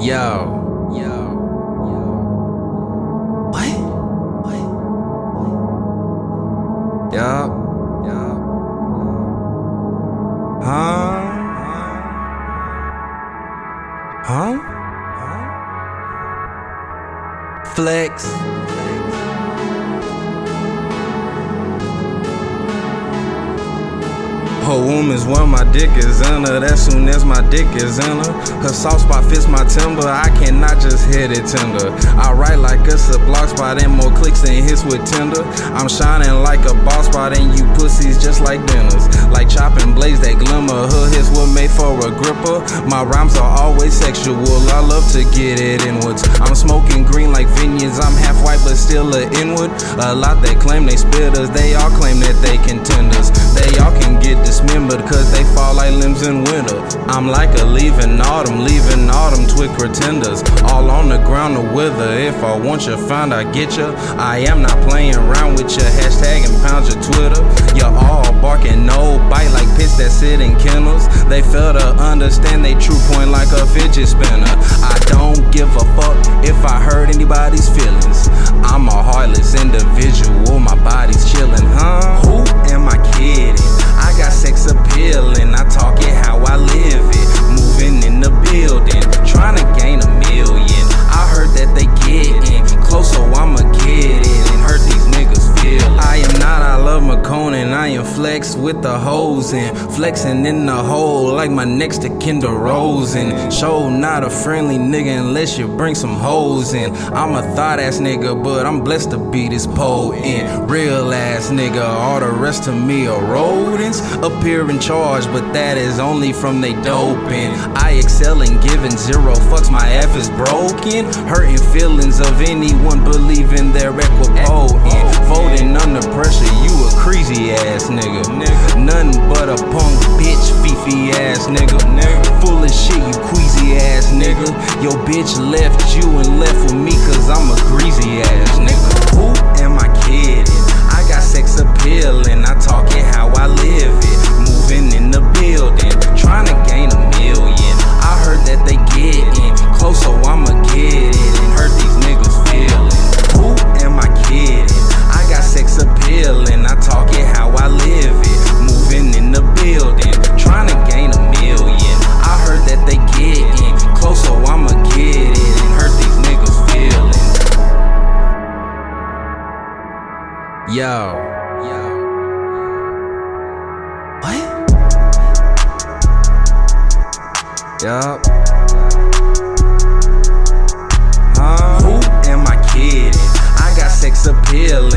Yo, yo, yo. What? What? Yup, yup. Huh? Huh? Flex. Is where my dick is in her. As soon as my dick is in her, her soft spot fits my timber. I cannot just hit it tender. I write like it's a block spot and more clicks than hits with Tinder. I'm shining like a boss spot and you pussies just like dinners. Like chopping blades that glimmer. Her hits were made for a gripper. My rhymes are always sexual. I love to get it inwards. I'm smoking green like vineyards. I'm half white but still a inward. A lot that claim they spitters. They all claim that they contenders. They all can get dismembered cause they fall like limbs in winter. I'm like a leaving autumn, leaving autumn twig pretenders. All on the ground to wither. If I want you, find I get you. I am not playing around with your hashtag and pound your Twitter. You're all barking, no bite like pits that sit in kennels. They fail to understand they true point like a fidget spinner. I don't give a fuck if I hurt anybody's feelings. I'm a heartless with the and flexing in the hole like my next to Kinder Rosen. Show not a friendly nigga unless you bring some hoes in. I'm a thought ass nigga, but I'm blessed to be this potent. Real ass nigga, all the rest of me are rodents. Appear in charge, but that is only from they doping. I excel in giving zero fucks, my F is broken. Hurting feelings of anyone believing they're equipotent. Voting under pressure, you a crazy ass nigga. nigga. Nothing but a punk bitch, fifi ass nigga. Full of shit, you queasy ass nigga. Your bitch left you and left with me cause I'm a greasy ass nigga. Who Yo, yo. What? Yup. Huh? Who am I kidding? I got sex appeal